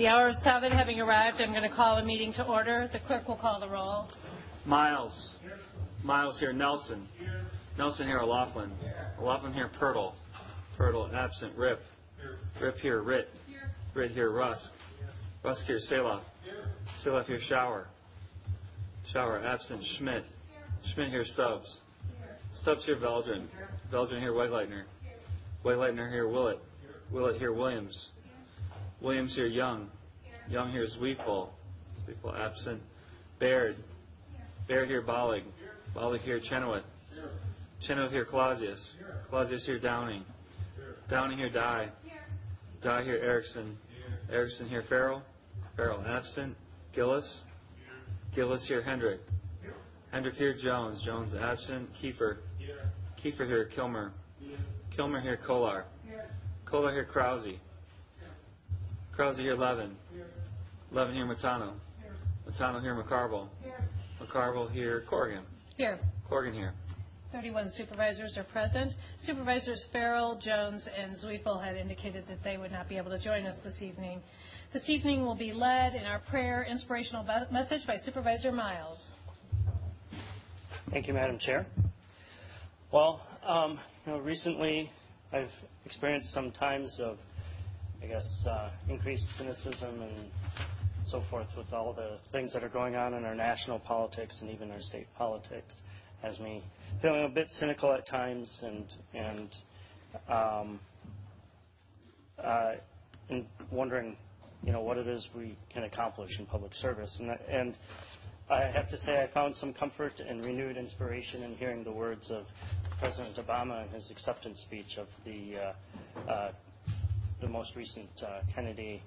The hour of 7 having arrived, I'm going to call a meeting to order. The clerk will call the roll. Miles. Here. Miles here. Nelson. Nelson here. O'Loughlin. O'Loughlin here. Pertl. Pertl absent. Ripp. Here. Ripp here. Ritt. Ritt here. Rusk. Here. Rusk here. Salov. Salov here. Schauer. Schauer absent. Schmidt. Schmidt here. Stubbs. Here. Stubbs here. Veldran. Veldran here. Wegleitner. Wegleitner here. Willett. Willett here. Williams. Williams here. Young. Young here. Zweifel. Zweifel absent. Bayrd. Bayrd here. Bollig. Bollig here. Chenoweth. Chenoweth here. Clausius. Clausius here. Downing. Downing here. Dye. Dye here. Erickson. Erickson here. Ferrell. Ferrell absent. Gillis. Gillis here. Hendrick. Hendrick here. Jones. Jones absent. Kiefer. Kiefer here. Kilmer. Kilmer here. Kolar. Kolar here. Krause. Krause here. Levin. Levin here. Matano. Matano here. McCarville. McCarville here. Corrigan. Here. Corrigan here. 31 supervisors are present. Supervisors Ferrell, Jones, and Zweifel had indicated that they would not be able to join us this evening. This evening will be led in our prayer inspirational message by Supervisor Miles. Thank you, Madam Chair. Well, um, you know, recently I've experienced some times of, I guess, uh, increased cynicism and so forth with all the things that are going on in our national politics and even our state politics has me feeling a bit cynical at times and and um, uh, and wondering, you know, what it is we can accomplish in public service. And, and I have to say, I found some comfort and renewed inspiration in hearing the words of President Obama in his acceptance speech of the uh, uh, the most recent uh, Kennedy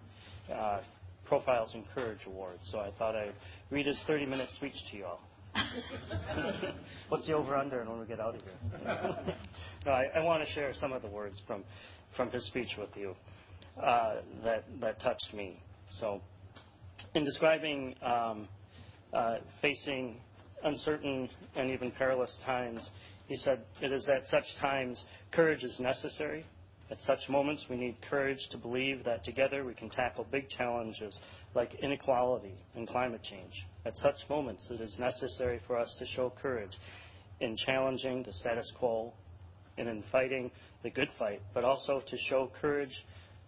uh, Profiles in Courage Award. So I thought I'd read his 30-minute speech to you all. What's the over-under when we get out of here? no, I, I want to share some of the words from, from his speech with you uh, that, that touched me. So, in describing um, uh, facing uncertain and even perilous times, he said, It is at such times courage is necessary. At such moments, we need courage to believe that together we can tackle big challenges like inequality and climate change. At such moments, it is necessary for us to show courage in challenging the status quo and in fighting the good fight, but also to show courage,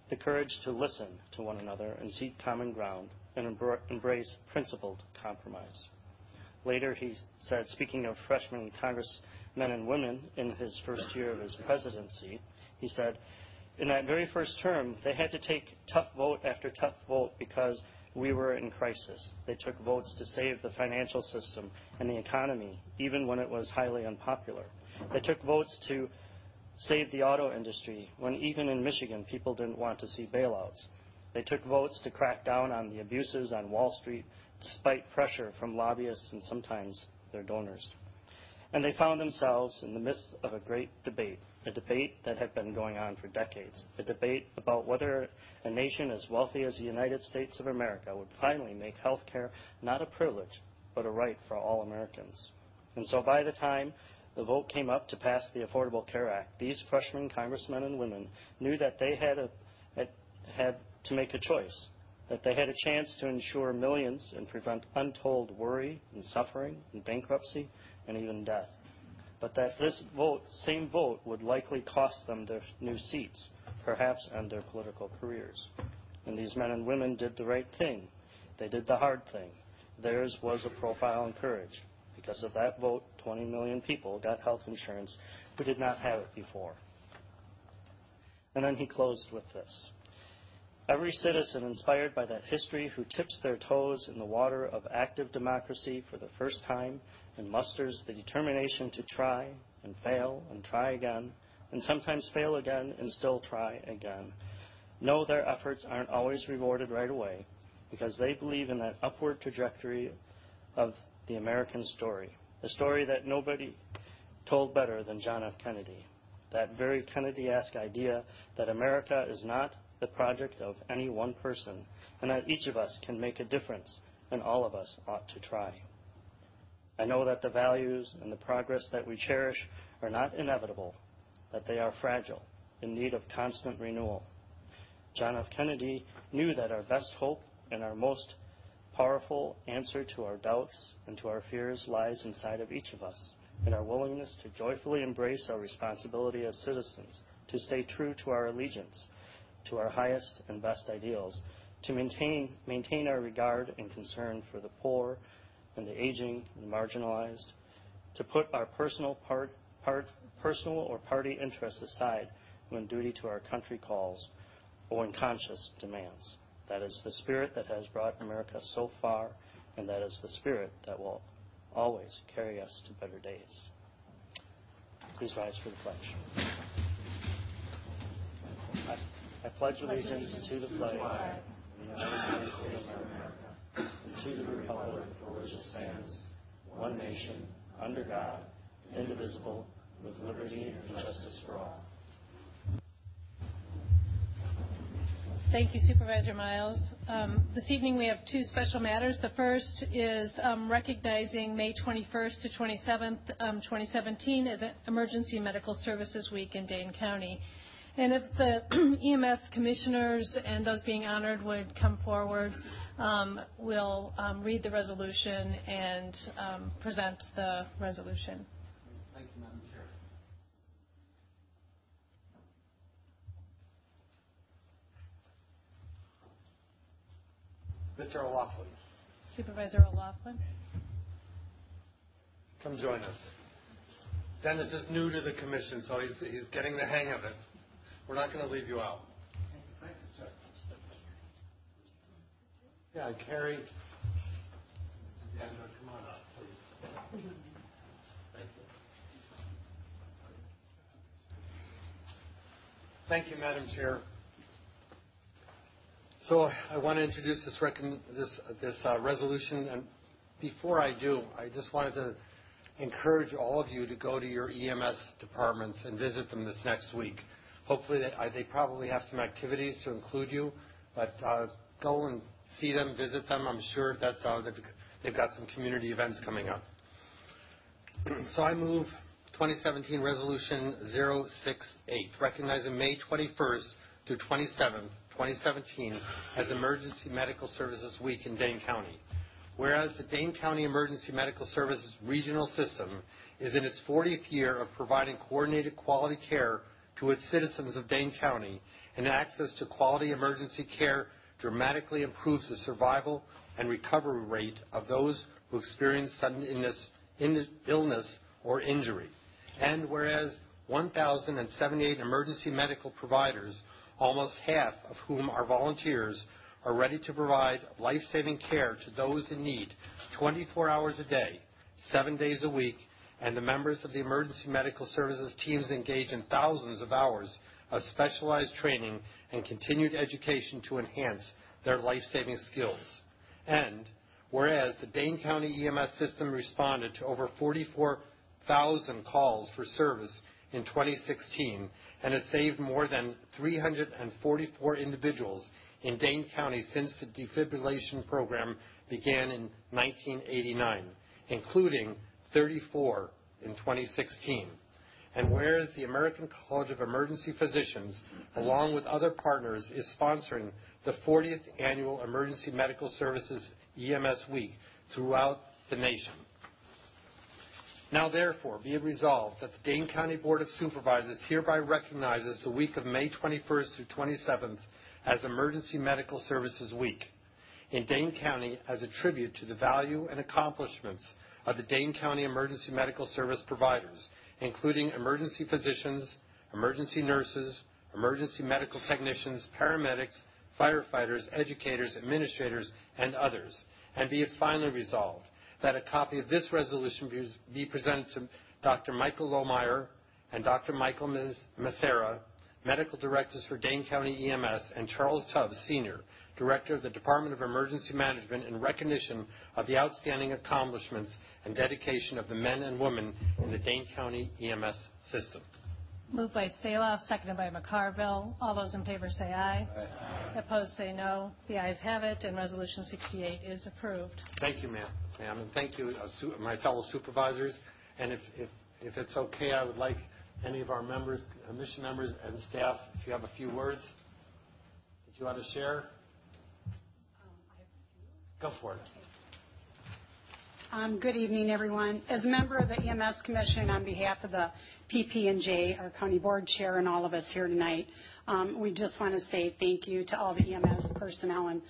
the courage to listen to one another and seek common ground and embrace principled compromise. Later, he said, speaking of freshman congressmen and women in his first year of his presidency, he said, in that very first term, they had to take tough vote after tough vote because we were in crisis. They took votes to save the financial system and the economy, even when it was highly unpopular. They took votes to save the auto industry when even in Michigan people didn't want to see bailouts. They took votes to crack down on the abuses on Wall Street despite pressure from lobbyists and sometimes their donors. And they found themselves in the midst of a great debate a debate that had been going on for decades, a debate about whether a nation as wealthy as the United States of America would finally make health care not a privilege, but a right for all Americans. And so by the time the vote came up to pass the Affordable Care Act, these freshman congressmen and women knew that they had, a, had, to make a choice, that they had a chance to insure millions and prevent untold worry and suffering and bankruptcy and even death but that this vote, same vote would likely cost them their new seats, perhaps and their political careers. And these men and women did the right thing. They did the hard thing. Theirs was a profile in courage. Because of that vote, 20 million people got health insurance who did not have it before. And then he closed with this. Every citizen inspired by that history who tips their toes in the water of active democracy for the first time and musters the determination to try and fail and try again, and sometimes fail again and still try again. Know their efforts aren't always rewarded right away because they believe in that upward trajectory of the American story, a story that nobody told better than John F. Kennedy. That very Kennedy esque idea that America is not the project of any one person, and that each of us can make a difference, and all of us ought to try. I know that the values and the progress that we cherish are not inevitable, that they are fragile, in need of constant renewal. John F. Kennedy knew that our best hope and our most powerful answer to our doubts and to our fears lies inside of each of us in our willingness to joyfully embrace our responsibility as citizens, to stay true to our allegiance, to our highest and best ideals, to maintain, maintain our regard and concern for the poor and the aging and marginalized, to put our personal, or party interests aside when duty to our country calls or when conscience demands. That is the spirit that has brought America so far, and that is the spirit that will always carry us to better days. Please rise for the pledge. I, I pledge allegiance to the flag of the United States of America and to the republic for which it stands, one nation, under God, indivisible, with liberty and justice for all. Thank you, Supervisor Miles. Um, this evening we have two special matters. The first is um, recognizing May 21st to 27th, um, 2017 as Emergency Medical Services Week in Dane County. And if the EMS commissioners and those being honored would come forward, um, we'll um, read the resolution and um, present the resolution. Thank you, Madam Chair. Mr. O'Loughlin, Supervisor O'Loughlin. come join us. Dennis is new to the commission, so he's, he's getting the hang of it. We're not going to leave you out. Thanks, sir. Yeah, Carrie. Come on up, please. Thank you. Thank you, Madam Chair. So I want to introduce this this this uh, resolution, and before I do, I just wanted to encourage all of you to go to your EMS departments and visit them this next week. Hopefully, they, they probably have some activities to include you, but uh, go and see them, visit them. I'm sure that uh, they've, they've got some community events coming up. so I move 2017 Resolution 068, recognizing May 21st to 27th, 2017 as Emergency Medical Services Week in Dane County. Whereas the Dane County Emergency Medical Services Regional System is in its 40th year of providing coordinated quality care to its citizens of Dane County, and access to quality emergency care dramatically improves the survival and recovery rate of those who experience sudden illness or injury. And whereas 1,078 emergency medical providers, almost half of whom are volunteers, are ready to provide life-saving care to those in need 24 hours a day, seven days a week, and the members of the emergency medical services teams engage in thousands of hours of specialized training and continued education to enhance their life-saving skills. And whereas the Dane County EMS system responded to over 44,000 calls for service in 2016 and has saved more than 344 individuals in Dane County since the defibrillation program began in 1989, including 34 in 2016. And whereas the American College of Emergency Physicians, along with other partners, is sponsoring the 40th Annual Emergency Medical Services EMS Week throughout the nation. Now therefore, be it resolved that the Dane County Board of Supervisors hereby recognizes the week of May 21st through 27th as Emergency Medical Services Week in Dane County as a tribute to the value and accomplishments of the Dane County Emergency Medical Service providers, including emergency physicians, emergency nurses, emergency medical technicians, paramedics, firefighters, educators, administrators, and others. And be it finally resolved that a copy of this resolution be presented to Dr. Michael Lohmeier and Dr. Michael Mancera, Medical Directors for Dane County EMS, and Charles Tubbs, Sr., Director of the Department of Emergency Management, in recognition of the outstanding accomplishments and dedication of the men and women in the Dane County EMS system. Moved by Selah, seconded by McCarville. All those in favor say aye. Aye. Opposed say no. The ayes have it, and Resolution 68 is approved. Thank you, ma'am. Ma'am, and thank you, uh, su- my fellow supervisors. And if, if, if it's okay, I would like any of our members, mission members and staff, if you have a few words, that you want to share? Go for it. Um, Good evening, everyone. As a member of the EMS Commission, on behalf of the PP&J, our county board chair, and all of us here tonight, um, we just want to say thank you to all the EMS personnel and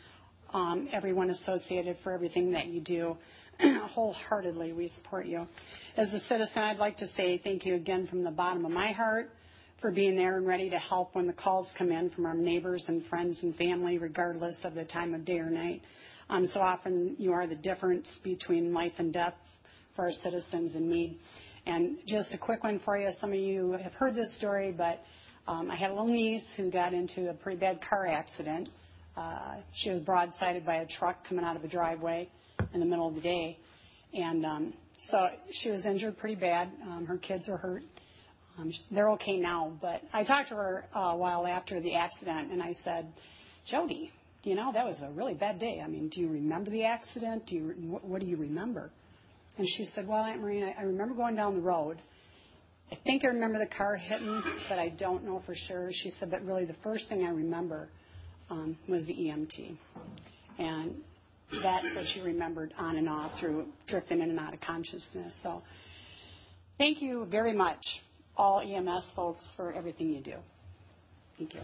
um, everyone associated for everything that you do. Wholeheartedly, we support you. As a citizen, I'd like to say thank you again from the bottom of my heart for being there and ready to help when the calls come in from our neighbors and friends and family, regardless of the time of day or night. Um, so often you are the difference between life and death for our citizens in need. And just a quick one for you. Some of you have heard this story, but um, I had a little niece who got into a pretty bad car accident. Uh, she was broadsided by a truck coming out of a driveway in the middle of the day. And um, so she was injured pretty bad. Um, her kids are hurt. Um, they're okay now, but I talked to her uh, a while after the accident, and I said, Jody, you know, that was a really bad day. I mean, do you remember the accident? Do you, what, do you remember? And she said, Well, Aunt Maureen, I, I remember going down the road. I think I remember the car hitting, but I don't know for sure. She said, But really, the first thing I remember um, was the EMT. And that's what she remembered on and off through drifting in and out of consciousness. So thank you very much, all EMS folks, for everything you do. Thank you.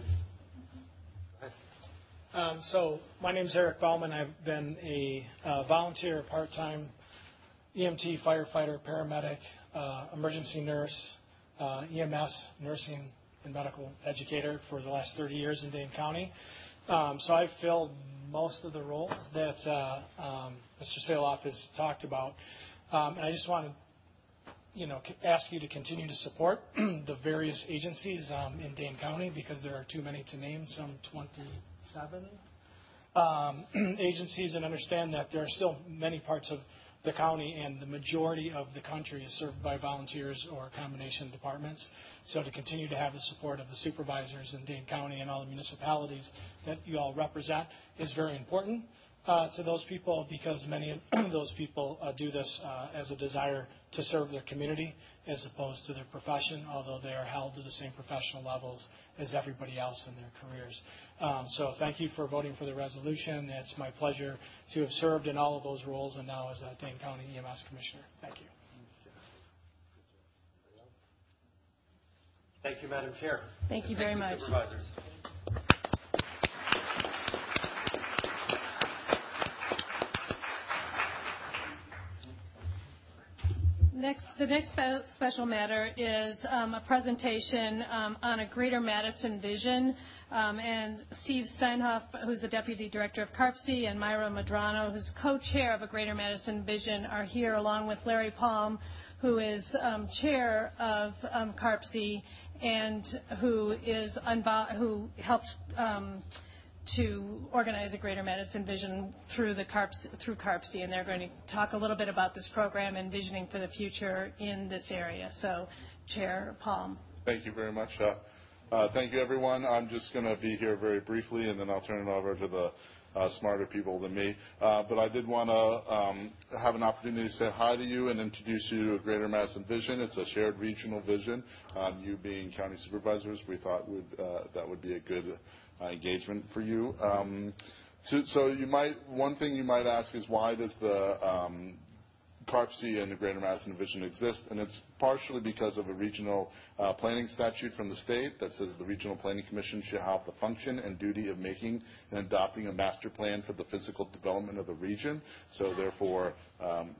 Um, so my name is Eric Bauman. I've been a uh, volunteer, part-time EMT, firefighter, paramedic, uh, emergency nurse, uh, EMS, nursing and medical educator for the last 30 years in Dane County. Um, so I've filled most of the roles that uh, um, Mr. Salov has talked about. Um, and I just want to you know, ask you to continue to support the various agencies um, in Dane County because there are too many to name, some 27 um, agencies, and understand that there are still many parts of the county and the majority of the country is served by volunteers or a combination of departments. So to continue to have the support of the supervisors in Dane County and all the municipalities that you all represent is very important uh, to those people because many of those people uh, do this uh, as a desire to serve their community as opposed to their profession, although they are held to the same professional levels as everybody else in their careers. Um, so thank you for voting for the resolution. It's my pleasure to have served in all of those roles and now as a Dane County EMS Commissioner. Thank you. Thank you, Madam Chair. Thank you very much. Supervisors. Next, the next special matter is um, a presentation um, on a Greater Madison vision. Um, and Steve Steinhoff, who's the Deputy Director of CARPC, and Myra Madrano, who's co-chair of a Greater Madison Vision, are here along with Larry Palm, who is chair of CARPC and who is unvo- who helped to organize a Greater Madison Vision through the CARPS, through CARPC, and they're going to talk a little bit about this program and visioning for the future in this area. So, Chair Palm. Thank you very much. Uh, uh, thank you, everyone. I'm just going to be here very briefly, and then I'll turn it over to the uh, smarter people than me. But I did want to um, have an opportunity to say hi to you and introduce you to a Greater Madison Vision. It's a shared regional vision. You being county supervisors, we thought that would be a good engagement for you. Um, so, so you might one thing you might ask is why does the um, CARPC and the Greater Madison Division exist, and it's partially because of a regional uh, planning statute from the state that says the Regional Planning Commission shall have the function and duty of making and adopting a master plan for the physical development of the region. So therefore, um,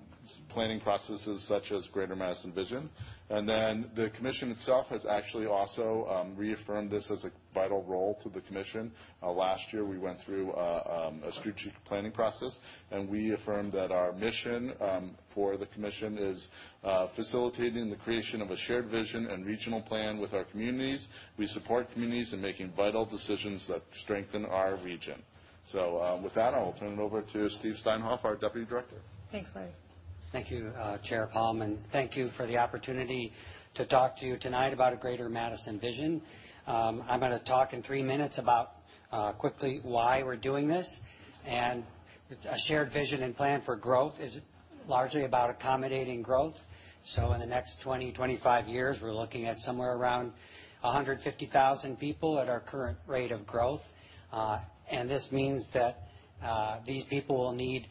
planning processes such as Greater Madison Vision. And then the commission itself has actually also um, reaffirmed this as a vital role to the commission. Uh, last year we went through uh, um, a strategic planning process and we affirmed that our mission um, for the commission is uh, facilitating the creation of a shared vision and regional plan with our communities. We support communities in making vital decisions that strengthen our region. So uh, with that, I will turn it over to Steve Steinhoff, our Deputy Director. Thanks, Larry. Thank you, uh, Chair Palm, and thank you for the opportunity to talk to you tonight about a Greater Madison vision. Um, I'm going to talk in three minutes about uh, quickly why we're doing this. And a shared vision and plan for growth is largely about accommodating growth. So in the next 20, 25 years, we're looking at somewhere around 150,000 people at our current rate of growth. and this means that these people will need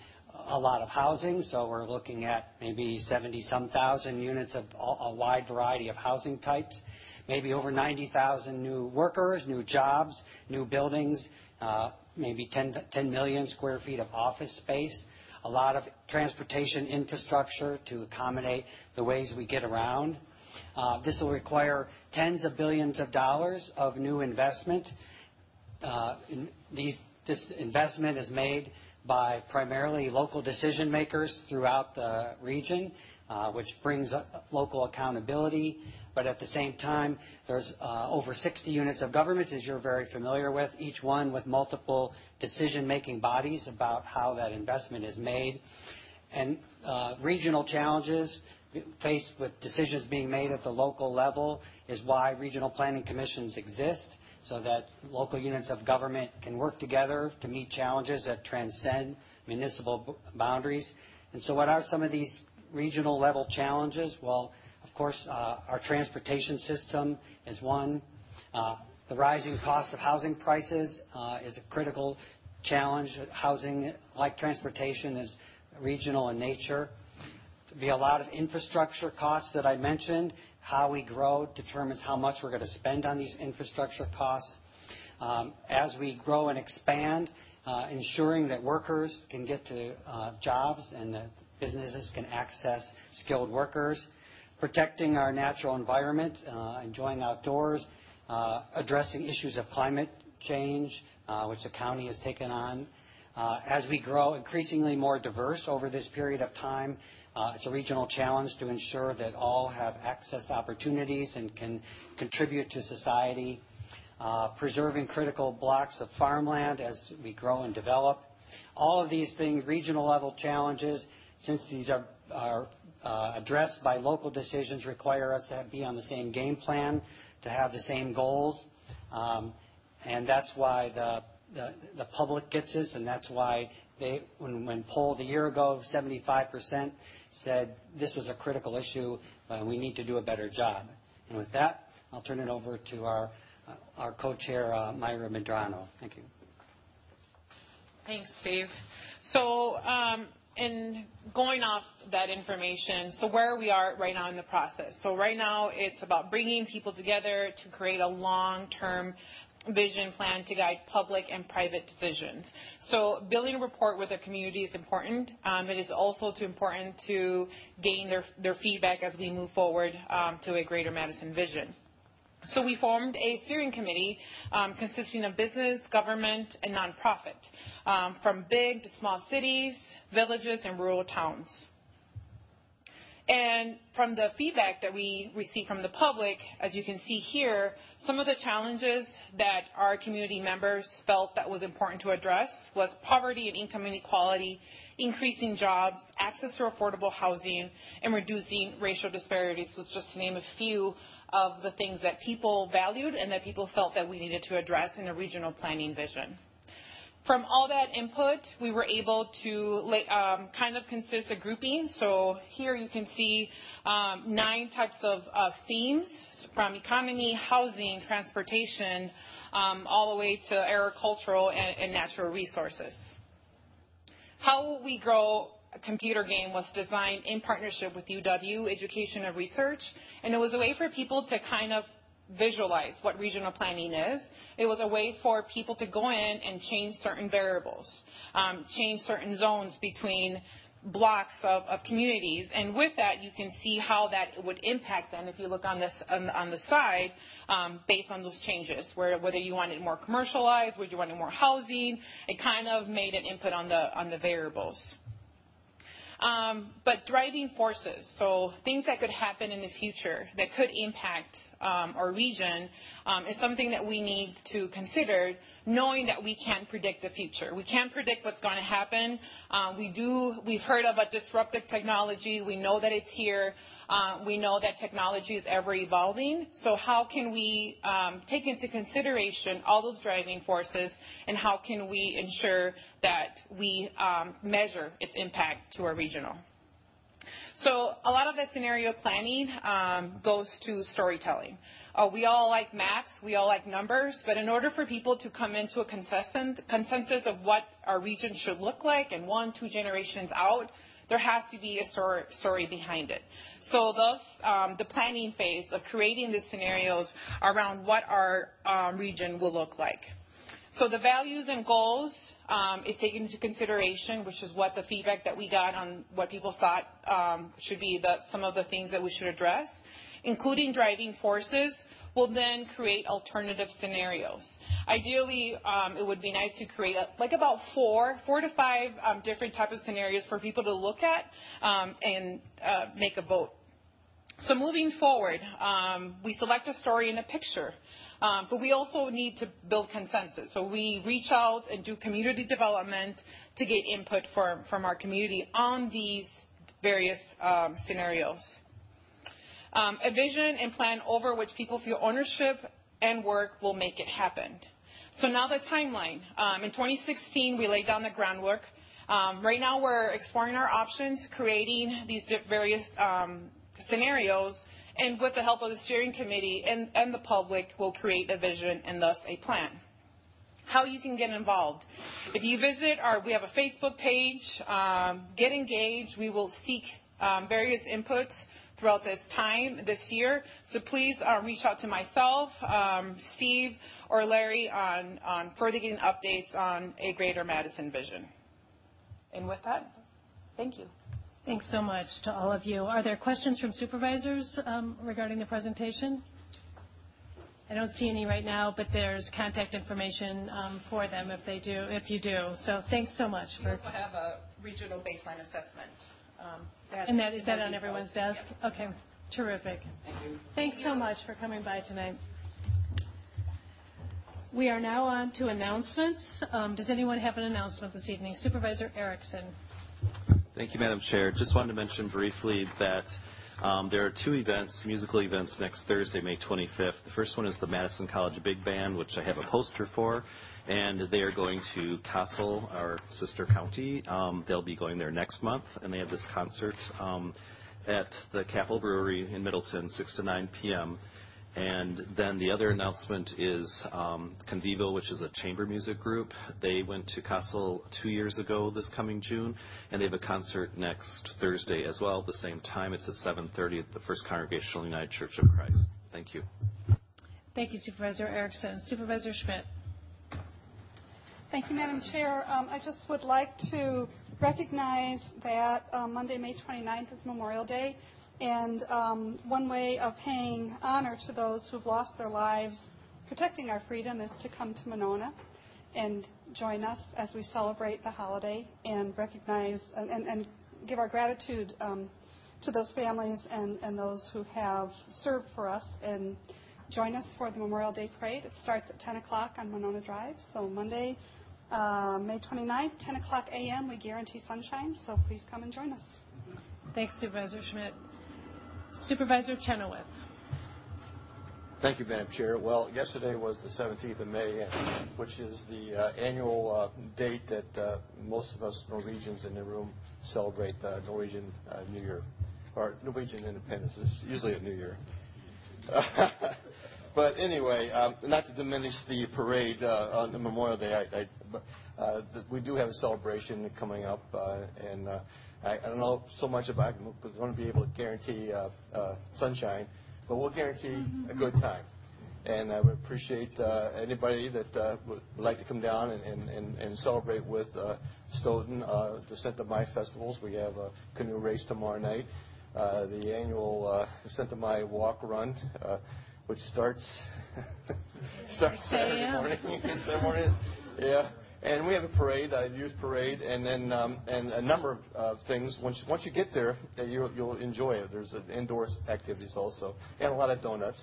a lot of housing. So we're looking at maybe 70-some thousand units of a wide variety of housing types, maybe over 90,000 new workers, new jobs, new buildings, uh, maybe 10 million sq ft of office space, a lot of transportation infrastructure to accommodate the ways we get around. Uh, this will require tens of billions of dollars of new investment. Uh, this investment is made by primarily local decision-makers throughout the region, uh, which brings local accountability. But at the same time, there's uh, over 60 units of government, as you're very familiar with, each one with multiple decision-making bodies about how that investment is made. And uh, regional challenges faced with decisions being made at the local level is why regional planning commissions exist, so that local units of government can work together to meet challenges that transcend municipal boundaries. And so what are some of these regional-level challenges? Well, of course, uh, our transportation system is one. Uh, the rising cost of housing prices uh, is a critical challenge. Housing, like transportation, is regional in nature. Be a lot of infrastructure costs that I mentioned. How we grow determines how much we're going to spend on these infrastructure costs. Um, as we grow and expand, uh, ensuring that workers can get to uh, jobs and that businesses can access skilled workers, protecting our natural environment, uh, enjoying outdoors, addressing issues of climate change, which the county has taken on. Uh, as we grow increasingly more diverse over this period of time, uh, it's a regional challenge to ensure that all have access to opportunities and can contribute to society, uh, preserving critical blocks of farmland as we grow and develop. All of these things, regional-level challenges, since these are addressed by local decisions, require us to be on the same game plan, to have the same goals. Um, and that's why the public gets this, and that's why when polled a year ago, 75% said this was a critical issue and we need to do a better job. And with that, I'll turn it over to our uh, co-chair, uh, Myra Medrano. Thank you. Thanks, Steve. So um, in going off that information, so where we are right now in the process. So right now, it's about bringing people together to create a long-term vision plan to guide public and private decisions. So building a rapport with the community is important. Um, it is also important to gain their feedback as we move forward um, to a Greater Madison vision. So we formed a steering committee um, consisting of business, government, and nonprofit from big to small cities, villages, and rural towns. And from the feedback that we received from the public, as you can see here, some of the challenges that our community members felt that was important to address was poverty and income inequality, increasing jobs, access to affordable housing, and reducing racial disparities, was just to name a few of the things that people valued and that people felt that we needed to address in a regional planning vision. From all that input, we were able to um, kind of consist a grouping. So here you can see um, nine types of themes from economy, housing, transportation, um, all the way to agricultural and natural resources. How We Grow computer game was designed in partnership with UW Education and Research, and it was a way for people to kind of visualize what regional planning is. It was a way for people to go in and change certain variables, um, change certain zones between blocks of communities. And with that, you can see how that would impact them if you look on this, on, on the side um, based on those changes, where, whether you wanted more commercialized, whether you wanted more housing. It kind of made an input on the, on the variables. Um, but driving forces, so things that could happen in the future that could impact um, our region, um, is something that we need to consider, knowing that we can't predict the future. We can't predict what's going to happen. Uh, we've heard of a disruptive technology. We know that it's here. We know that technology is ever-evolving. So how can we take into consideration all those driving forces, and how can we ensure that we measure its impact to our regional? So a lot of the scenario planning um, goes to storytelling. Uh, we all like maps, we all like numbers, but in order for people to come into a consensus, consensus of what our region should look like and one, two generations out, there has to be a story, behind it. So thus, um, the planning phase of creating the scenarios around what our um, region will look like. So the values and goals um, is taken into consideration, which is what the feedback that we got on what people thought should be some of the things that we should address, including driving forces. Will then create alternative scenarios. Ideally, um, it would be nice to create like about four, four to five um, different type of scenarios for people to look at um, and uh, make a vote. So moving forward, we select a story and a picture. But we also need to build consensus. So we reach out and do community development to get input from, from our community on these various scenarios. A vision and plan over which people feel ownership and work will make it happen. So now the timeline. Um, in 2016, we laid down the groundwork. Um, right now, we're exploring our options, creating these various um, scenarios and with the help of the steering committee and, the public, we'll create a vision and thus a plan. How you can get involved. If you visit our, we have a Facebook page, get engaged. We will seek various inputs throughout this time, this year. So please uh, reach out to myself, um, Steve, or Larry on, on further getting updates on a greater Madison vision. And with that, thank you. Thanks so much to all of you. Are there questions from supervisors um, regarding the presentation? I don't see any right now, but there's contact information um, for them if they do, if you do. So thanks so much We also have a regional baseline assessment. Um, and that is that on everyone's desk? Okay, terrific. Thank you. Thanks so much for coming by tonight. We are now on to announcements. Um, does anyone have an announcement this evening? Supervisor Erickson. Thank you, Madam Chair. Just wanted to mention briefly that um, there are two events, musical events, next Thursday, May 25th. The first one is the Madison College Big Band, which I have a poster for, and they are going to Castle, our sister county. Um, they'll be going there next month, and they have this concert um, at the Capital Brewery in Middleton, 6 to 9 p.m. And then the other announcement is um, Convivo, which is a chamber music group. They went to Castle two years ago this coming June, and they have a concert next Thursday as well at the same time. It's at 7.30 at the First Congregational United Church of Christ. Thank you. Thank you, Supervisor Erickson. Supervisor Schmidt. Thank you, Madam Chair. Um, I just would like to recognize that um, Monday, May 29th is Memorial Day. And um, one way of paying honor to those who've lost their lives protecting our freedom is to come to Monona and join us as we celebrate the holiday and recognize and, and, and give our gratitude um, to those families and, and those who have served for us and join us for the Memorial Day Parade. It starts at 10 o'clock on Monona Drive. So Monday, uh, May 29th, 10 o'clock a.m., we guarantee sunshine. So please come and join us. Thanks, Supervisor Schmidt. Supervisor Chenoweth. Thank you, Madam Chair. Well, yesterday was the 17th of May, which is the uh, annual uh, date that uh, most of us Norwegians in the room celebrate the Norwegian uh, New Year, or Norwegian independence. It's usually a New Year. but anyway, um, not to diminish the parade uh, on the Memorial Day, I, I, uh, we do have a celebration coming up, and I, I don't know so much about it. We're going to be able to guarantee uh, uh, sunshine, but we'll guarantee a good time. And I would appreciate uh, anybody that uh, would like to come down and, and, and, and celebrate with uh, Stoughton, uh, the of My festivals. We have a canoe race tomorrow night, uh, the annual uh, of My walk run, uh, which starts starts Saturday morning. Saturday morning. Yeah. And we have a parade, a youth parade, and then um, and a number of uh, things. Once once you get there, uh, you'll, you'll enjoy it. There's uh, indoor activities also, and a lot of donuts.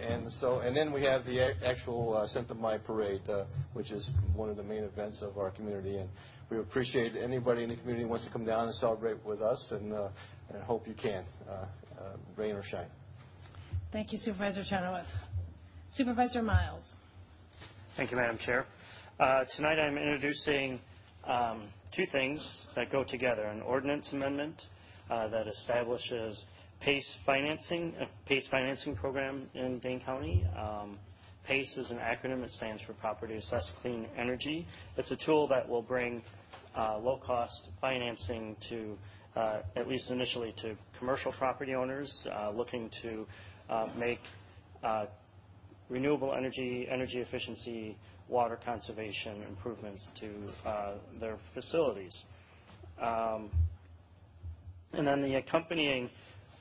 And so, and then we have the actual uh, Syttende Mai parade, uh, which is one of the main events of our community. And we appreciate anybody in the community who wants to come down and celebrate with us, and, uh, and hope you can, uh, uh, rain or shine. Thank you, Supervisor Chenoweth. Supervisor Miles. Thank you, Madam Chair. Uh, tonight I'm introducing um, two things that go together, an ordinance amendment uh, that establishes PACE financing, a PACE financing program in Dane County. Um, PACE is an acronym. It stands for Property Assessed Clean Energy. It's a tool that will bring uh, low-cost financing to, uh, at least initially, to commercial property owners uh, looking to make uh, renewable energy, energy efficiency, water conservation improvements to uh, their facilities. Um, and then the accompanying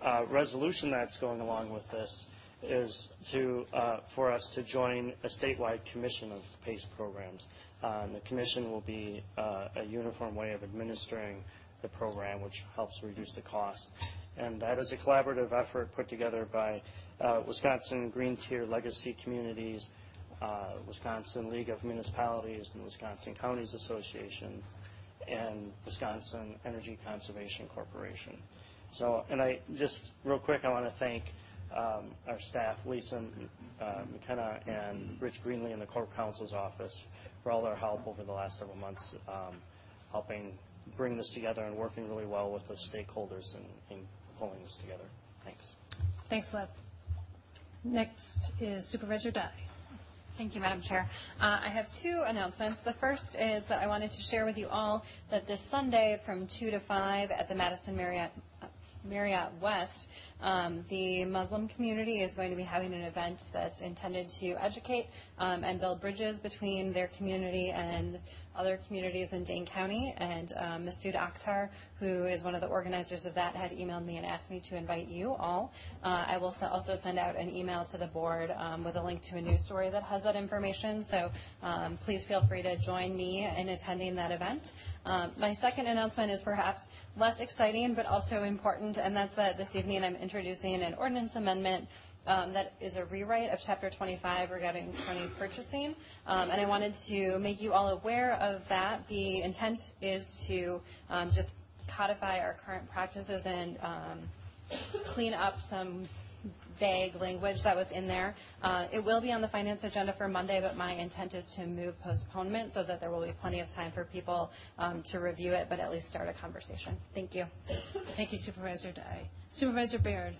uh, resolution that's going along with this is uh, for us to join a statewide commission of PACE programs. Uh, the commission will be uh, a uniform way of administering the program, which helps reduce the cost. And that is a collaborative effort put together by uh, Wisconsin Green Tier Legacy Communities, uh, Wisconsin League of Municipalities and Wisconsin Counties Association, and Wisconsin Energy Conservation Corporation. So, and I just real quick, I want to thank um, our staff, Lisa uh, McKenna and Rich Greenlee in the Corp Counsel's office for all their help over the last several months, um, helping bring this together and working really well with the stakeholders in pulling this together. Thanks. Thanks, Lev. Next is Supervisor Dye. Thank you, Madam Chair. Uh, I have two announcements. The first is that I wanted to share with you all that this Sunday from 2 to 5 at the Madison Marriott Marriott West, um, the Muslim community is going to be having an event that's intended to educate um, and build bridges between their community and other communities in Dane County. And um, Masood Akhtar, who is one of the organizers of that, had emailed me and asked me to invite you all. Uh, I will also send out an email to the board um, with a link to a news story that has that information. So um, please feel free to join me in attending that event. Um, my second announcement is perhaps less exciting but also important, and that's that this evening I'm introducing an ordinance amendment um, that is a rewrite of Chapter 25 regarding county purchasing. Um, and I wanted to make you all aware of that. The intent is to um, just codify our current practices and um, clean up some vague language that was in there. Uh, it will be on the finance agenda for Monday, but my intent is to move postponement so that there will be plenty of time for people um, to review it, but at least start a conversation. Thank you. Thank you, Supervisor Dye. Supervisor Bayrd.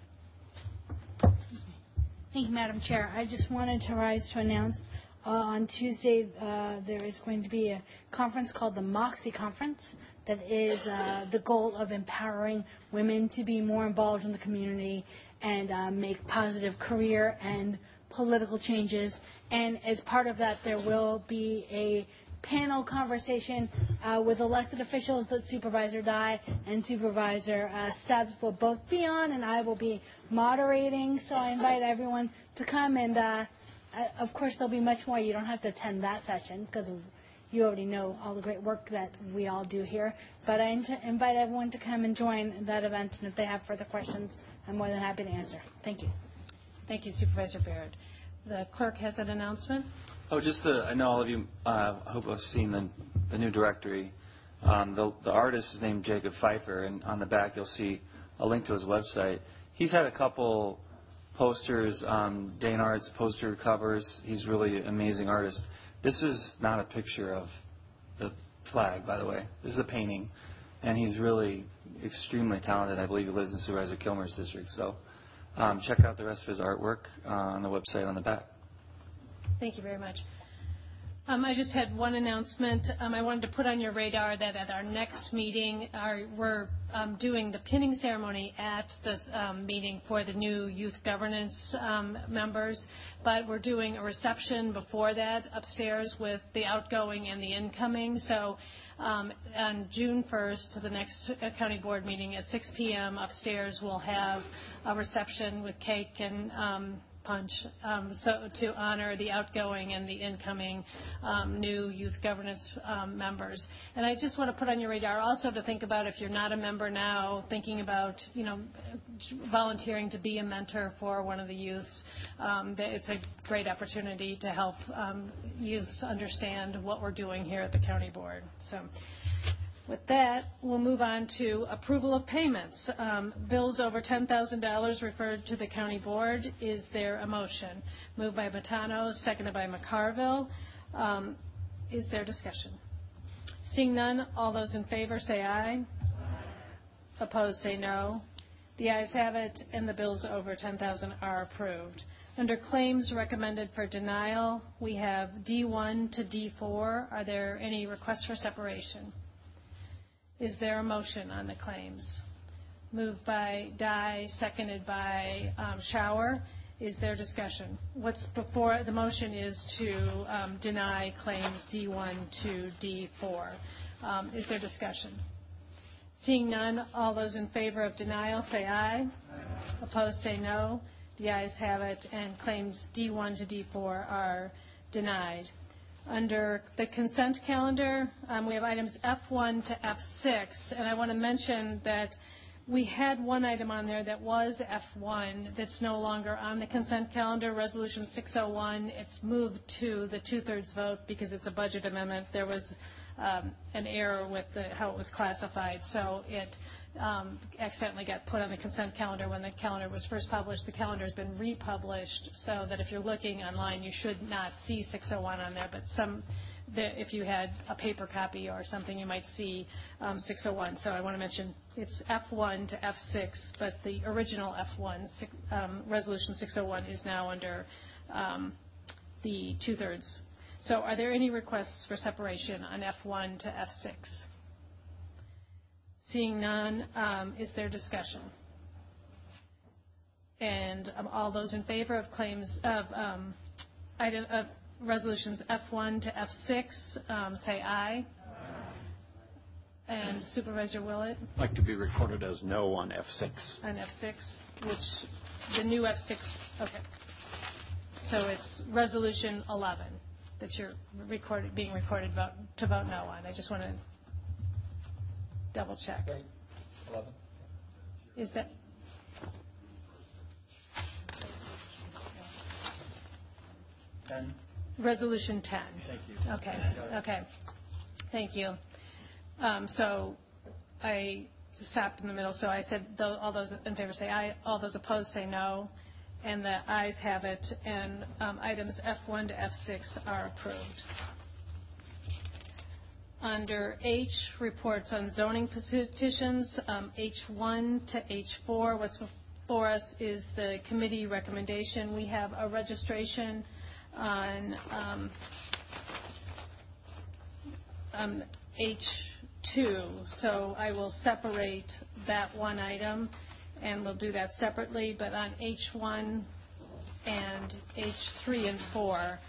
Thank you, Madam Chair. I just wanted to rise to announce uh, on Tuesday uh, there is going to be a conference called the Moxie Conference that is uh, the goal of empowering women to be more involved in the community and uh, make positive career and political changes. And as part of that, there will be a panel conversation uh, with elected officials that Supervisor Dye and Supervisor uh, Stubbs will both be on, and I will be moderating. So I invite everyone to come, and uh, of course there'll be much more. You don't have to attend that session because you already know all the great work that we all do here. But I invite everyone to come and join that event, and if they have further questions, I'm more than happy to answer. Thank you. Thank you, Supervisor Barrett. The clerk has an announcement. Oh, just the, I know all of you, uh, hope have seen the, the new directory. Um, the, the artist is named Jacob Pfeiffer, and on the back you'll see a link to his website. He's had a couple posters on Dane Arts poster covers. He's really an amazing artist. This is not a picture of the flag, by the way. This is a painting, and he's really extremely talented. I believe he lives in Supervisor Kilmer's district. So um, check out the rest of his artwork uh, on the website on the back. Thank you very much. Um, I just had one announcement. Um, I wanted to put on your radar that at our next meeting, we're um, doing the pinning ceremony at this meeting for the new youth governance members, but we're doing a reception before that upstairs with the outgoing and the incoming. So on June 1st, the next uh, county board meeting at 6 p.m. upstairs, we'll have a reception with cake and punch um, so to honor the outgoing and the incoming um, new youth governance um, members. And I just want to put on your radar also to think about if you're not a member now, thinking about you know volunteering to be a mentor for one of the youths. It's a great opportunity to help youths understand what we're doing here at the county board. With that, we'll move on to approval of payments. Um, bills over $10,000 referred to the county board. Is there a motion? Moved by Matano, seconded by McCarville. Um, is there discussion? Seeing none, all those in favor say aye. Opposed, say no. The ayes have it, and the bills over 10,000 are approved. Under claims recommended for denial, we have D1 to D4. Are there any requests for separation? Is there a motion on the claims? Moved by Dye, seconded by um, Schauer. Is there discussion? What's before the motion is to um, deny claims D1 to D4. Um, is there discussion? Seeing none, all those in favor of denial say aye. Opposed, say no. The ayes have it, and claims D1 to D4 are denied. Under the consent calendar, um, we have items F1 to F6, and I want to mention that we had one item on there that was F1 that's no longer on the consent calendar, Resolution 601. It's moved to the two-thirds vote because it's a budget amendment. There was um, an error with how it was classified, so it accidentally got put on the consent calendar when the calendar was first published. The calendar has been republished so that if you're looking online, you should not see 601 on there, but some, the, if you had a paper copy or something, you might see um, 601. So I want to mention it's F1 to F6, but the original F1, um, Resolution 601, is now under the two-thirds. So are there any requests for separation on F1 to F6? Seeing none, um, is there discussion? And um, all those in favor of claims of um, Resolutions F1 to F6 say aye. And Supervisor Willett? I'd like to be recorded as no on F6. On F6, which the new F6, okay. So it's Resolution 11 that you're being recorded to vote no on. I just want to double-check. 11. Is that? 10. Resolution 10. Thank you. Okay. Okay. Thank you. Um, so I stopped in the middle. So I said all those in favor say aye. All those opposed say no. And the ayes have it. And um, items F1 to F6 are approved. Under H, reports on zoning petitions, um, H1 to H4, what's before us is the committee recommendation. We have a registration on um, um, H2. So I will separate that one item, and we'll do that separately. But on H1 and H3 and 4,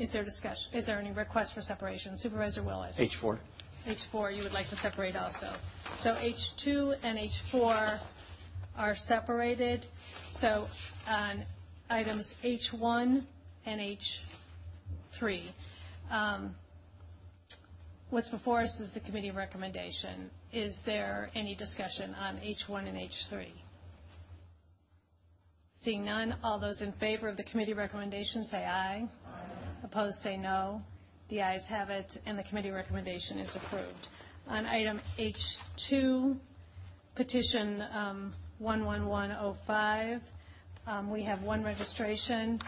is there any request for separation? Supervisor Willett? H4. H4, you would like to separate also. So H2 and H4 are separated. So on items H1 and H3, um, what's before us is the committee recommendation. Is there any discussion on H1 and H3? Seeing none, all those in favor of the committee recommendation say aye. Opposed say no. The ayes have it, and the committee recommendation is approved. On item H2, petition um, 11105, um, we have one registration.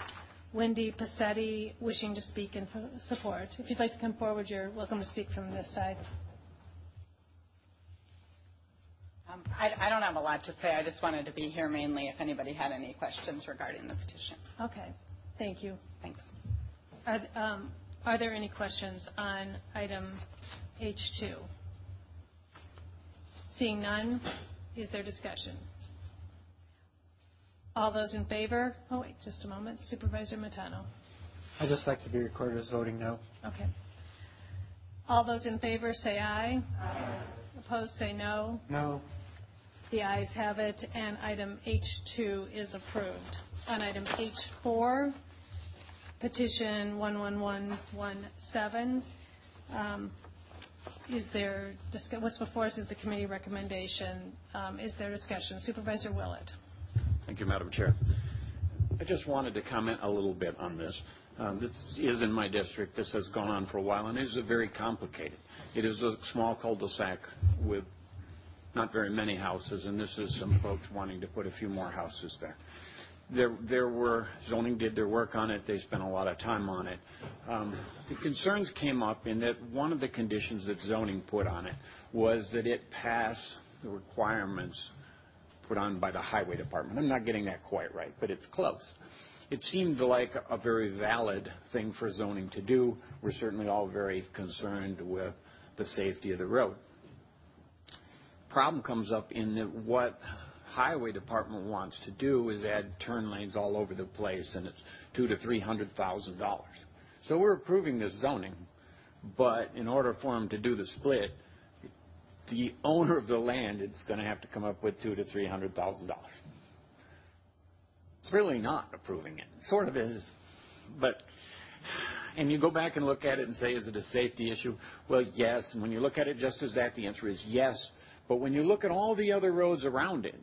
Wendy Pasetti wishing to speak in support. If you'd like to come forward, you're welcome to speak from this side. Um, I don't have a lot to say. I just wanted to be here mainly if anybody had any questions regarding the petition. Okay. Thank you. Thanks. Um, are there any questions on item H2? Seeing none, is there discussion? All those in favor? Oh, wait, just a moment. Supervisor Matano. I'd just like to be recorded as voting no. Okay. All those in favor say aye. Aye. Opposed say no. No. The ayes have it, and item H2 is approved. On item H4, petition 11117, um, what's before us is the committee recommendation. Um, is there discussion? Supervisor Willett. Thank you, Madam Chair. I just wanted to comment a little bit on this. Um, this is in my district. This has gone on for a while, and it is very complicated. It is a small cul-de-sac with not very many houses, and this is some folks wanting to put a few more houses there. There there were zoning did their work on it. They spent a lot of time on it. Um, the concerns came up in that one of the conditions that zoning put on it was that it pass the requirements put on by the highway department. I'm not getting that quite right, but it's close. It seemed like a very valid thing for zoning to do. We're certainly all very concerned with the safety of the road. Problem comes up in that what highway department wants to do is add turn lanes all over the place, and it's $200,000-$300,000. So we're approving this zoning, but in order for them to do the split, the owner of the land is going to have to come up with $200,000-$300,000. It's really not approving it. Sort of is. But and you go back and look at it and say, "Is it a safety issue?" Well, yes. And when you look at it just as that, the answer is yes. But when you look at all the other roads around it,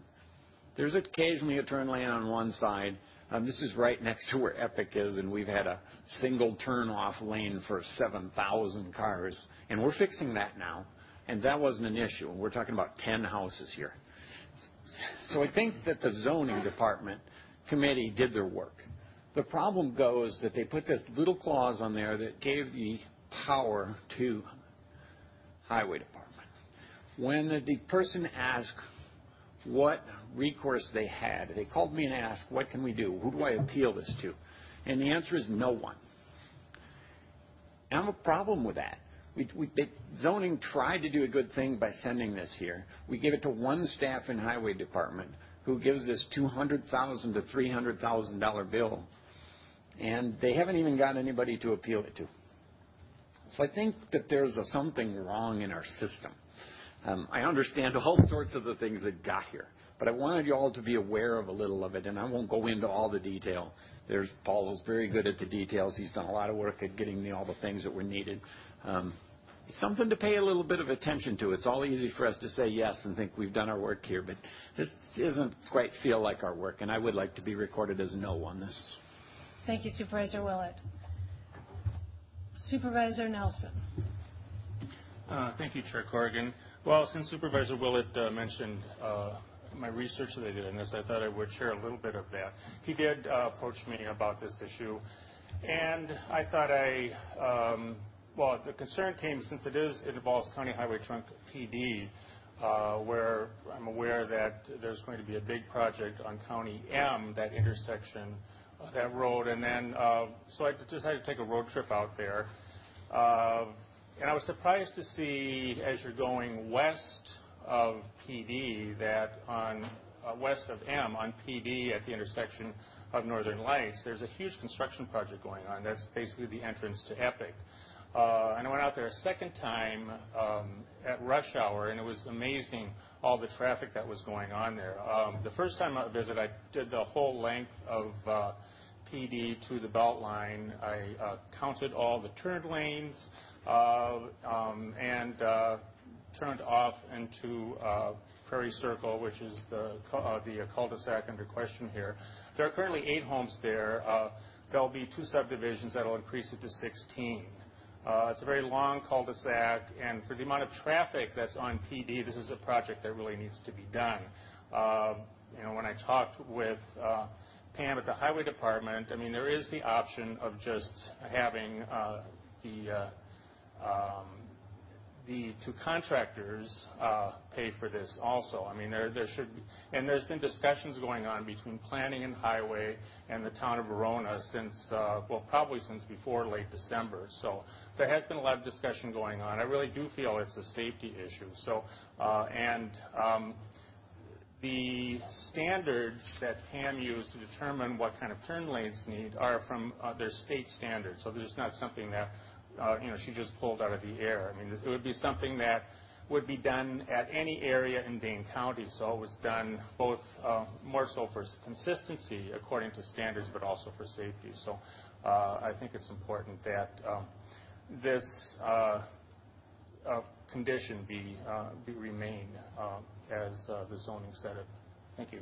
there's occasionally a turn lane on one side. Um, this is right next to where Epic is, and we've had a single turn-off lane for 7,000 cars, and we're fixing that now, and that wasn't an issue. We're talking about 10 houses here. So I think that the zoning department committee did their work. The problem goes that they put this little clause on there that gave the power to highway department. When the person asked what recourse they had, they called me and asked, "What can we do? Who do I appeal this to?" And the answer is no one. I have a problem with that. Zoning tried to do a good thing by sending this here. We give it to one staff in highway department who gives this $200,000-$300,000 bill, and they haven't even got anybody to appeal it to. So I think that there's something wrong in our system. Um, I understand all sorts of the things that got here, but I wanted you all to be aware of a little of it, and I won't go into all the detail. There's Paul is very good at the details. He's done a lot of work at getting me all the things that were needed. It's something to pay a little bit of attention to. It's all easy for us to say yes and think we've done our work here, but this doesn't quite feel like our work, and I would like to be recorded as no on this. Thank you, Supervisor Willett. Supervisor Nelson. Uh, thank you, Chair Corrigan. Well, since Supervisor Willett uh, mentioned uh, my research that I did on this, I thought I would share a little bit of that. He did approach me about this issue, and I thought I, well, the concern came since it is, it involves County Highway Trunk PD, where I'm aware that there's going to be a big project on County M, that intersection of that road. And then um so I decided to take a road trip out there. Um and I was surprised to see, as you're going west of PD, that on uh, west of M on PD at the intersection of Northern Lights, there's a huge construction project going on. That's basically the entrance to Epic. Uh and I went out there a second time um, at rush hour, and it was amazing all the traffic that was going on there. Um, the first time I visited, I did the whole length of uh, PD to the Beltline. I uh, counted all the turn lanes um, and turned off into uh, Prairie Circle, which is uh, the cul-de-sac under question here. There are currently eight homes there. Uh, there'll be two subdivisions that'll increase it to 16. It's a very long cul-de-sac, and for the amount of traffic that's on PD, this is a project that really needs to be done. When I talked with Pam at the highway department, I mean there is the option of just having the um, two contractors uh, pay for this also. I mean, there should, and there's been discussions going on between planning and highway and the town of Verona since, uh, well, probably since before late December. So there has been a lot of discussion going on. I really do feel it's a safety issue. So, uh, and um, the standards that Pam used to determine what kind of turn lanes need are from their state standards. So there's not something that Uh, she just pulled out of the air. I mean it would be something that would be done at any area in Dane County. So it was done both uh, more so for consistency according to standards, but also for safety. So uh I think it's important that um, this uh, condition be remain as the zoning said it. Thank you.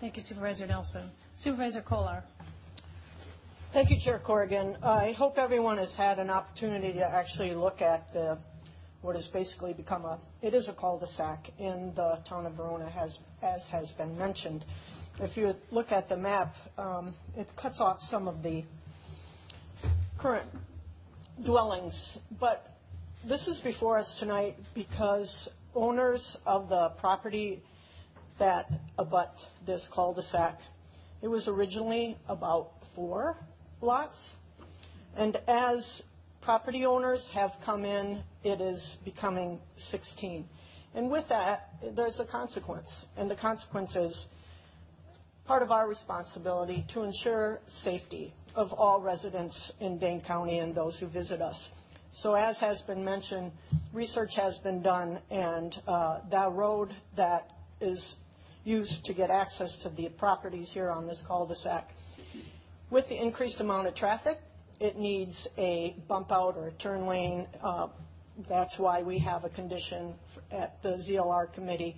Thank you, Supervisor Nelson. Supervisor Kolar. Thank you, Chair Corrigan. I hope everyone has had an opportunity to actually look at what has basically become a it is a cul-de-sac in the town of Verona, as has been mentioned. if you look at the map, um, it cuts off some of the current dwellings. But this is before us tonight because owners of the property that abut this cul-de-sac, it was originally about four lots. And as property owners have come in, it is becoming 16. And with that, there's a consequence. And the consequence is part of our responsibility to ensure safety of all residents in Dane County and those who visit us. So as has been mentioned, research has been done, and uh, that road that is used to get access to the properties here on this cul-de-sac, with the increased amount of traffic, it needs a bump out or a turn lane. Uh, that's why we have a condition at the ZLR committee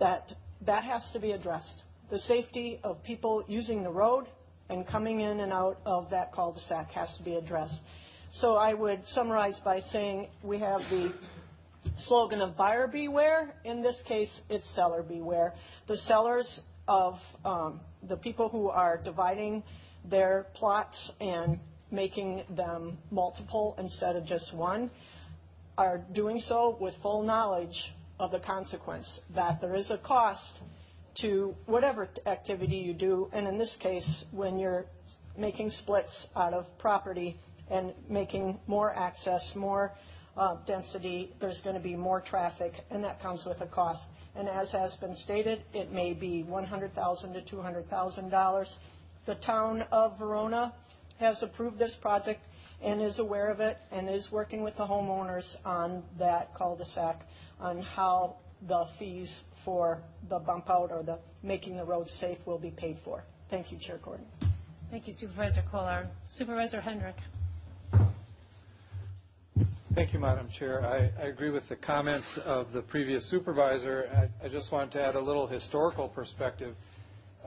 that that has to be addressed. The safety of people using the road and coming in and out of that cul-de-sac has to be addressed. So I would summarize by saying we have the slogan of buyer beware. In this case, it's seller beware. The sellers of um, the people who are dividing their plots and making them multiple instead of just one are doing so with full knowledge of the consequence that there is a cost to whatever activity you do. And in this case, when you're making splits out of property, and making more access, more uh, density, there's going to be more traffic, and that comes with a cost. And as has been stated, it may be 100,000 to $200,000. The town of Verona has approved this project and is aware of it and is working with the homeowners on that cul-de-sac on how the fees for the bump out or the making the road safe will be paid for. Thank you, Chair Gordon. Thank you, Supervisor Kolar. Supervisor Hendrick. Thank you, Madam Chair. I, I agree with the comments of the previous supervisor. I, I just wanted to add a little historical perspective.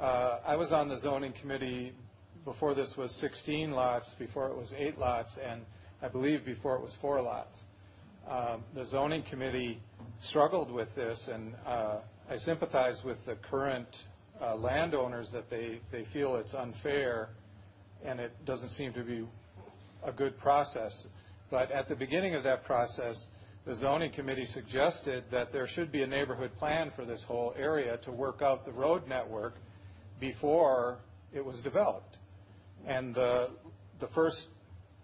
Uh, I was on the zoning committee before this was 16 lots, before it was 8 lots, and I believe before it was 4 lots. Um, the zoning committee struggled with this, and uh, I sympathize with the current uh, landowners that they feel it's unfair and it doesn't seem to be a good process. But at the beginning of that process, the zoning committee suggested that there should be a neighborhood plan for this whole area to work out the road network before it was developed. And the, the first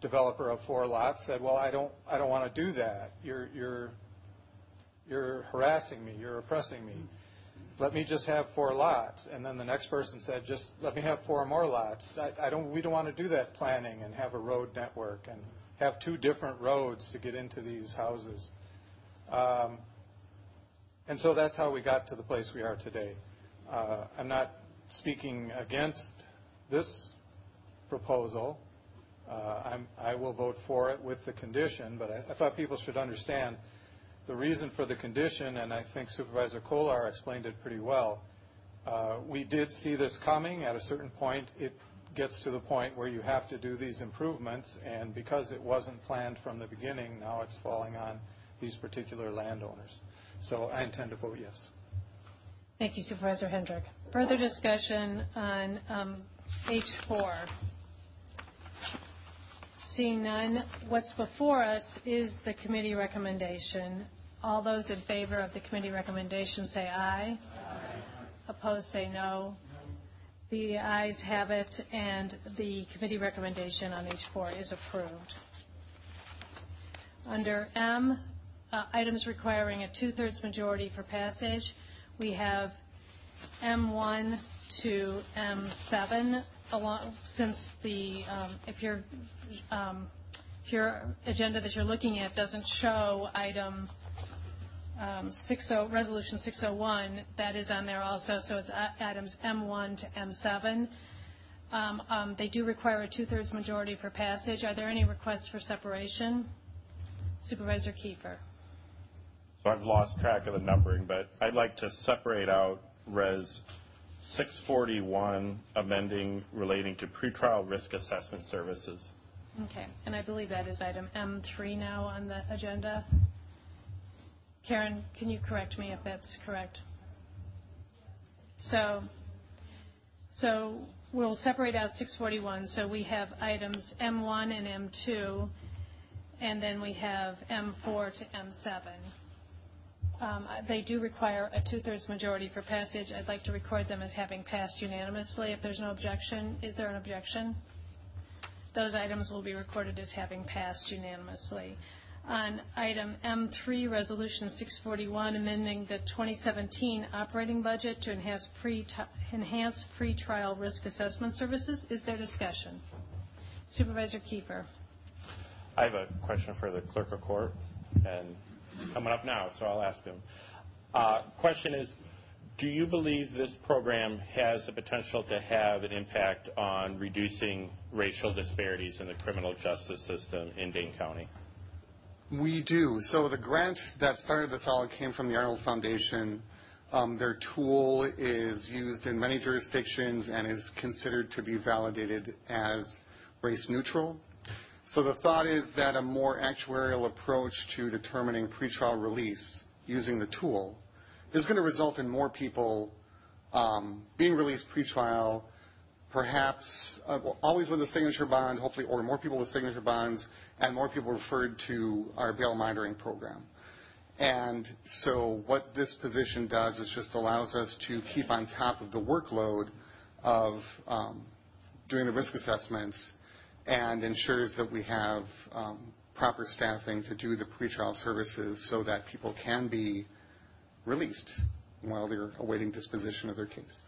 developer of four lots said, well, I don't, I don't want to do that. You're, you're, you're harassing me. You're oppressing me. Let me just have four lots. And then the next person said, just let me have four more lots. I, I don't, we don't want to do that planning and have a road network. And have two different roads to get into these houses. Um, and so that's how we got to the place we are today. Uh, I'm not speaking against this proposal. Uh, I will vote for it with the condition, but I, I thought people should understand the reason for the condition, and I think Supervisor Kolar explained it pretty well. Uh, we did see this coming. At a certain point, it gets to the point where you have to do these improvements, and because it wasn't planned from the beginning, now it's falling on these particular landowners. So I intend to vote yes. Thank you, Supervisor Hendrick. Further discussion on um, H4. Seeing none, what's before us is the committee recommendation. All those in favor of the committee recommendation say aye. Aye. Opposed say no. The ayes have it, and the committee recommendation on H4 is approved. Under M, uh, items requiring a two-thirds majority for passage, we have M1 to M7. Along, since the um, if your um, if your agenda that you're looking at doesn't show item um, 60, Resolution 601, that is on there also, so it's items M1 to M7. Um, um, they do require a two-thirds majority for passage. Are there any requests for separation? Supervisor Kiefer. So I've lost track of the numbering, but I'd like to separate out Res 641, amending relating to pretrial risk assessment services. Okay, and I believe that is item M3 now on the agenda. Karen, can you correct me if that's correct? So So we'll separate out 641. So we have items M1 and M2, and then we have M4 to M7. Um, They do require a two-thirds majority for passage. I'd like to record them as having passed unanimously. If there's no objection, is there an objection? Those items will be recorded as having passed unanimously. On item M3, Resolution 641, amending the 2017 operating budget to enhance pre- enhance pretrial risk assessment services, is there discussion? Supervisor Kiefer. I have a question for the clerk of court, and it's coming up now, so I'll ask him. Uh, Question is, do you believe this program has the potential to have an impact on reducing racial disparities in the criminal justice system in Dane County? We do. So the grant that started this all came from the Arnold Foundation. Um, their tool is used in many jurisdictions and is considered to be validated as race neutral. So the thought is that a more actuarial approach to determining pretrial release using the tool is going to result in more people um, being released pretrial, perhaps uh, always with a signature bond, hopefully, or more people with signature bonds, and more people referred to our bail monitoring program. And so what this position does is just allows us to keep on top of the workload of um, doing the risk assessments and ensures that we have um, proper staffing to do the pretrial services so that people can be released while they're awaiting disposition of their case.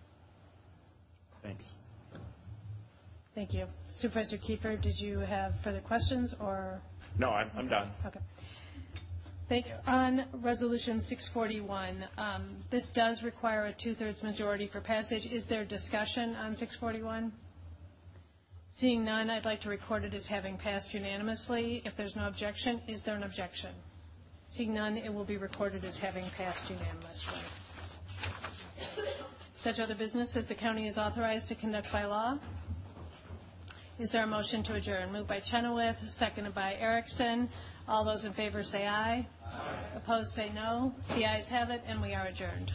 Thanks. Thank you. Supervisor Kiefer, did you have further questions or? No, I'm, I'm done. Okay. Thank you. On Resolution 641, um, this does require a two-thirds majority for passage. Is there discussion on 641? Seeing none, I'd like to record it as having passed unanimously. If there's no objection, is there an objection? Seeing none, it will be recorded as having passed unanimously. Such other business as the county is authorized to conduct by law. Is there a motion to adjourn? Moved by Chenoweth, seconded by Erickson. All those in favor say aye. Opposed say no. The ayes have it, and we are adjourned.